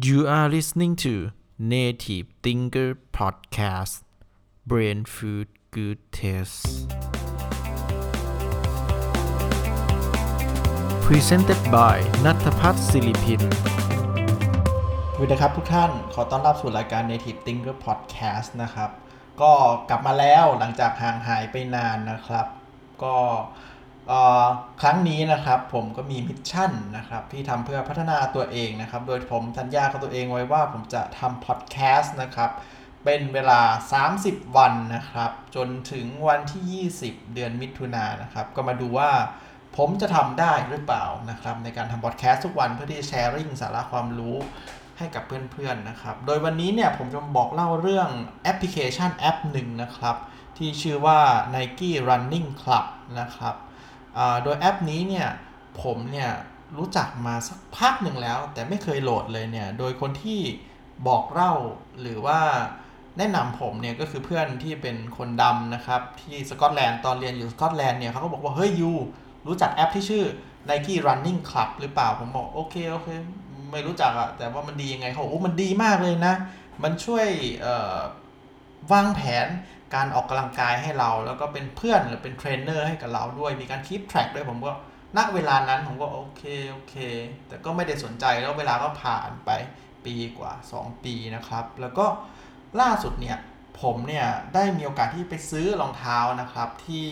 You are listening to Native Thinker Podcast Brain Food Good Taste Presented by นัทพัฒน์ศิริพินสวัสดีครับทุกท่านขอต้อนรับสู่รายการ Native Thinker Podcast นะครับ ก็กลับมาแล้วหลังจากห่างหายไปนานนะครับ ก็ ครั้งนี้นะครับผมก็มีมิชชั่นนะครับที่ทำเพื่อพัฒนาตัวเองนะครับ โดยผมสัญญากับตัวเองไว้ว่าผมจะทำพอดแคสต์นะครับเป็นเวลา 30 วันนะครับ จนถึงวันที่ 20 เดือนมิถุนายนนะครับ ก็มาดูว่าผมจะทำได้หรือเปล่านะครับ ในการทำพอดแคสต์ทุกวันเพื่อที่ sharing สาระความรู้ให้กับเพื่อนๆนะครับ โดยวันนี้เนี่ยผมจะมาบอกเล่าเรื่องแอปพลิเคชันแอปหนึ่งนะครับ ที่ชื่อว่า Nike Running Club นะครับ โดยแอปนี้เนี่ยผมเนี่ยรู้จักมาสักพักหนึ่งแล้ว แต่ไม่เคยโหลดเลยเนี่ยโดยคนที่บอกเล่าหรือว่าแนะนำผมเนี่ยก็คือเพื่อนที่เป็นคนดำนะครับที่สกอตแลนด์ตอนเรียนอยู่สกอตแลนด์เนี่ยเขาก็บอกว่าเฮ้ย you รู้จักแอปที่ชื่อ Nike Running Club หรือเปล่าผมบอกโอเคโอเคไม่รู้จักอะแต่ว่ามันดียังไงเขาบอกโอ้มันดีมากเลยนะ มันช่วยเอ่อ วางแผนการออกกำลังกายให้เรา แล้วก็เป็นเพื่อนหรือเป็นเทรนเนอร์ให้กับเราด้วยมีการ keep track ด้วยผมก็ณเวลานั้นผมก็โอเคโอเค แต่ก็ไม่ได้สนใจแล้วเวลาก็ผ่านไปปีกว่า 2 ปีนะครับ แล้วก็ล่าสุดเนี่ยผมเนี่ยได้มีโอกาสที่ไปซื้อรองเท้านะครับที่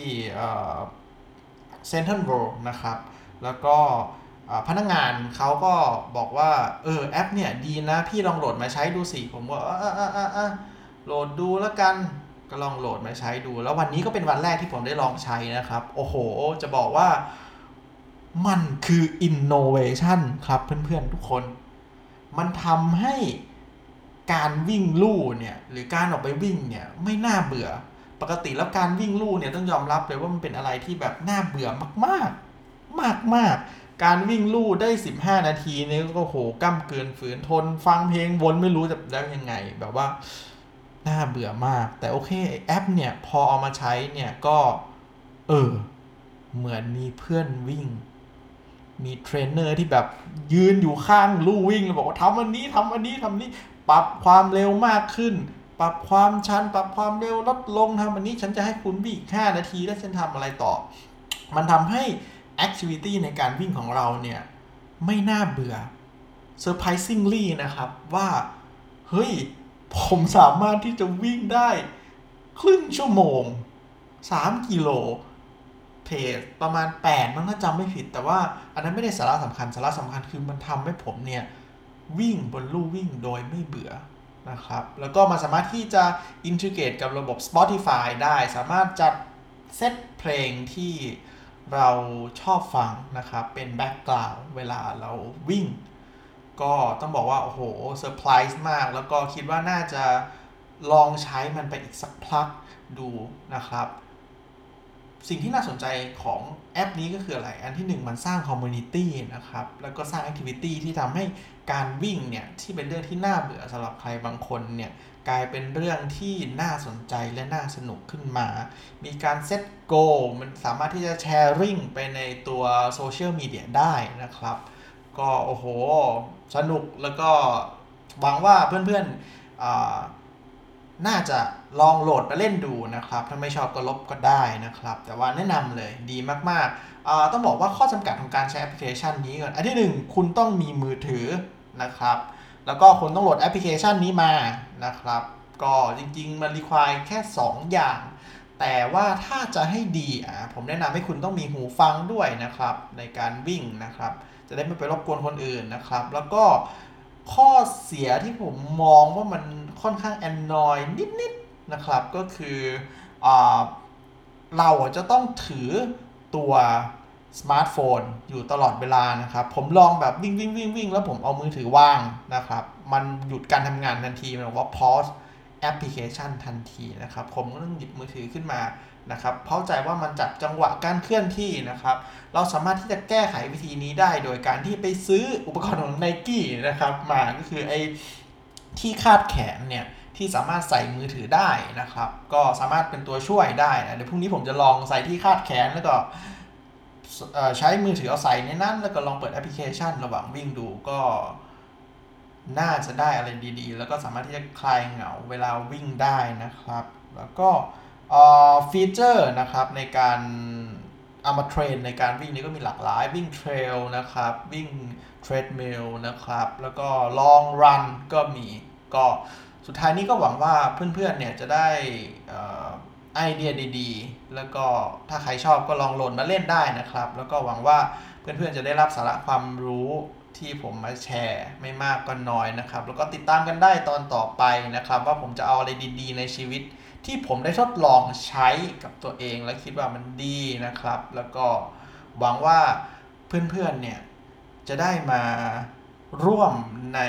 เซ็นทรัลเวิลด์นะครับ แล้วก็พนักงานเขาก็บอกว่า เออแอปเนี่ยดีนะพี่ลองโหลดมาใช้ดูสิ ผมก็อะอะอะอะอะ โหลดดูแล้วกันก็ลองโหลดมาใช้ดู แล้ววันนี้ก็เป็นวันแรกที่ผมได้ลองใช้นะครับ โอ้โห จะบอกว่ามันคือ innovation ครับเพื่อนๆทุกคน มันทำให้การวิ่งลู่เนี่ยหรือการออกไปวิ่งเนี่ยไม่น่าเบื่อ ปกติแล้วการวิ่งลู่เนี่ยต้องยอมรับเลยว่ามันเป็นอะไรที่แบบน่าเบื่อมากๆ มากๆ การวิ่งลู่ได้ 15 นาทีนี่ก็โหก้ำเกินฝืนทน ฟังเพลงวนไม่รู้จะได้ยังไงแบบว่า น่าเบื่อมาก แต่โอเคแอปเนี่ย พอเอามาใช้เนี่ยก็ เออ เหมือนมีเพื่อนวิ่ง มีเทรนเนอร์ที่แบบยืนอยู่ข้างลู่วิ่งแล้วบอกว่าทำอันนี้ทำอันนี้ทำนี้ ปรับความเร็วมากขึ้น ปรับความชัน ปรับความเร็วลดลงทำอันนี้ ฉันจะให้คุณวิ่ง5นาที แล้วฉันทำอะไรต่อ มันทำให้ activity ในการวิ่งของเราเนี่ย ไม่น่าเบื่อ surprisingly นะครับว่า เฮ้ย ผมสามารถที่จะวิ่งได้ครึ่งชั่วโมง 3 กิโล pace ประมาณ 8 มั้งถ้าจำไม่ผิด แต่ว่าอันนั้นไม่ได้สาระสำคัญสาระสำคัญคือมันทำให้ผมเนี่ย วิ่งบนลู่วิ่งโดยไม่เบื่อนะครับ แล้วก็มันสามารถที่จะ integrate กับระบบ Spotify ได้ สามารถจัดเซตเพลงที่เราชอบฟังนะครับ เป็น background เวลาเราวิ่ง ก็ต้องบอกว่า โอ้โหเซอร์ไพรส์มาก แล้วก็คิดว่าน่าจะลองใช้มันไปอีกสักพักดูนะครับ สิ่งที่น่าสนใจของแอปนี้ก็คืออะไร อันที่หนึ่งมันสร้าง community นะครับ แล้วก็สร้าง activity ที่ทำให้การวิ่งเนี่ย ที่เป็นเรื่องที่น่าเบื่อสำหรับใครบางคนเนี่ย กลายเป็นเรื่องที่น่าสนใจและน่าสนุกขึ้นมา มีการ set goal มันสามารถที่จะ sharing ไปในตัวโซเชียลมีเดียได้นะครับ ก็โอ้โห สนุกแล้วก็หวังว่าเพื่อนๆอ่าน่าจะลองโหลดมาเล่นดูนะครับ ถ้าไม่ชอบก็ลบก็ได้นะครับ แต่ว่าแนะนำเลยดีมากๆ ต้องบอกว่าข้อจำกัดของการใช้แอปพลิเคชันนี้ก่อน อันที่หนึ่งคุณต้องมีมือถือนะครับ แล้วก็คุณต้องโหลดแอปพลิเคชันนี้มานะครับ ก็จริงๆ มัน require แค่ 2 อย่างแต่ว่าถ้าจะให้ดีอะผมแนะนำให้คุณต้องมีหูฟังด้วยนะครับ ในการวิ่งนะครับ จะได้ไม่ไปรบกวนคนอื่นนะครับ แล้วก็ข้อเสียที่ผมมองว่ามันค่อนข้าง annoy นิดๆนะครับ ก็คืออเราจะต้องถือตัวสมาร์ทโฟนอยู่ตลอดเวลานะครับ ผมลองแบบวิ่งวิ่งวิ่งวิ่งแล้วผมเอามือถือว่างนะครับ มันหยุดการทำงานทันทีมันบอกว่า pause แอปพลิเคชันทันทีนะครับ ผมก็ต้องหยิบมือถือขึ้นมา นะครับเข้าใจว่ามันจับจังหวะการเคลื่อนที่นะครับ เราสามารถที่จะแก้ไขวิธีนี้ได้โดยการที่ไปซื้ออุปกรณ์ของ n i กี้นะครับมาก็คือไอ้ที่คาดแขนเนี่ยที่สามารถใส่มือถือได้นะครับ ก็สามารถเป็นตัวช่วยได้นะเดี๋ยวพรุ่งนี้ผมจะลองใส่ที่คาดแขนแล้วก็ใช้มือถือเอาใส่ในนั้น แล้วก็ลองเปิดแอปพลิเคชัน ระหว่างวิ่งดูก็น่าจะได้อะไรดีๆ แล้วก็สามารถที่จะคลายเหงาเวลาวิ่งได้นะครับ แล้วก็ ฟีเจอร์นะครับในการเอามา train ในการวิ่งนี้ก็มีหลากหลายวิ่ง trail นะครับ วิ่ง treadmill นะครับ แล้วก็ long run ก็มีก็สุดท้ายนี้ก็หวังว่าเพื่อนๆเนี่ยจะได้ไอเดียดีๆ แล้วก็ถ้าใครชอบก็ลองโหลดมาเล่นได้นะครับ แล้วก็หวังว่าเพื่อนๆจะได้รับสาระความรู้ที่ผมมาแชร์ไม่มากก็น้อยนะครับ แล้วก็ติดตามกันได้ตอนต่อไปนะครับ ว่าผมจะเอาอะไรดีๆ ในชีวิต ที่ผมได้ทดลองใช้กับตัวเอง และคิดว่ามันดีนะครับ แล้วก็หวังว่าเพื่อนๆเนี่ยจะได้มาร่วมใน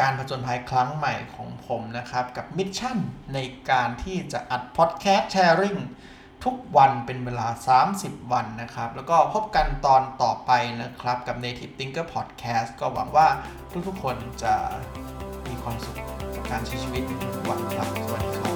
การผจญภัยครั้งใหม่ของผมนะครับ กับมิชชั่นในการที่จะอัดพอดแคสต์แชร์ริงทุกวันเป็นเวลา 30 วันนะครับ แล้วก็พบกันตอนต่อไปนะครับกับ Native Thinker Podcast ก็หวังว่าทุกๆคนจะมีความสุขกับการใช้ชีวิตทุกวัน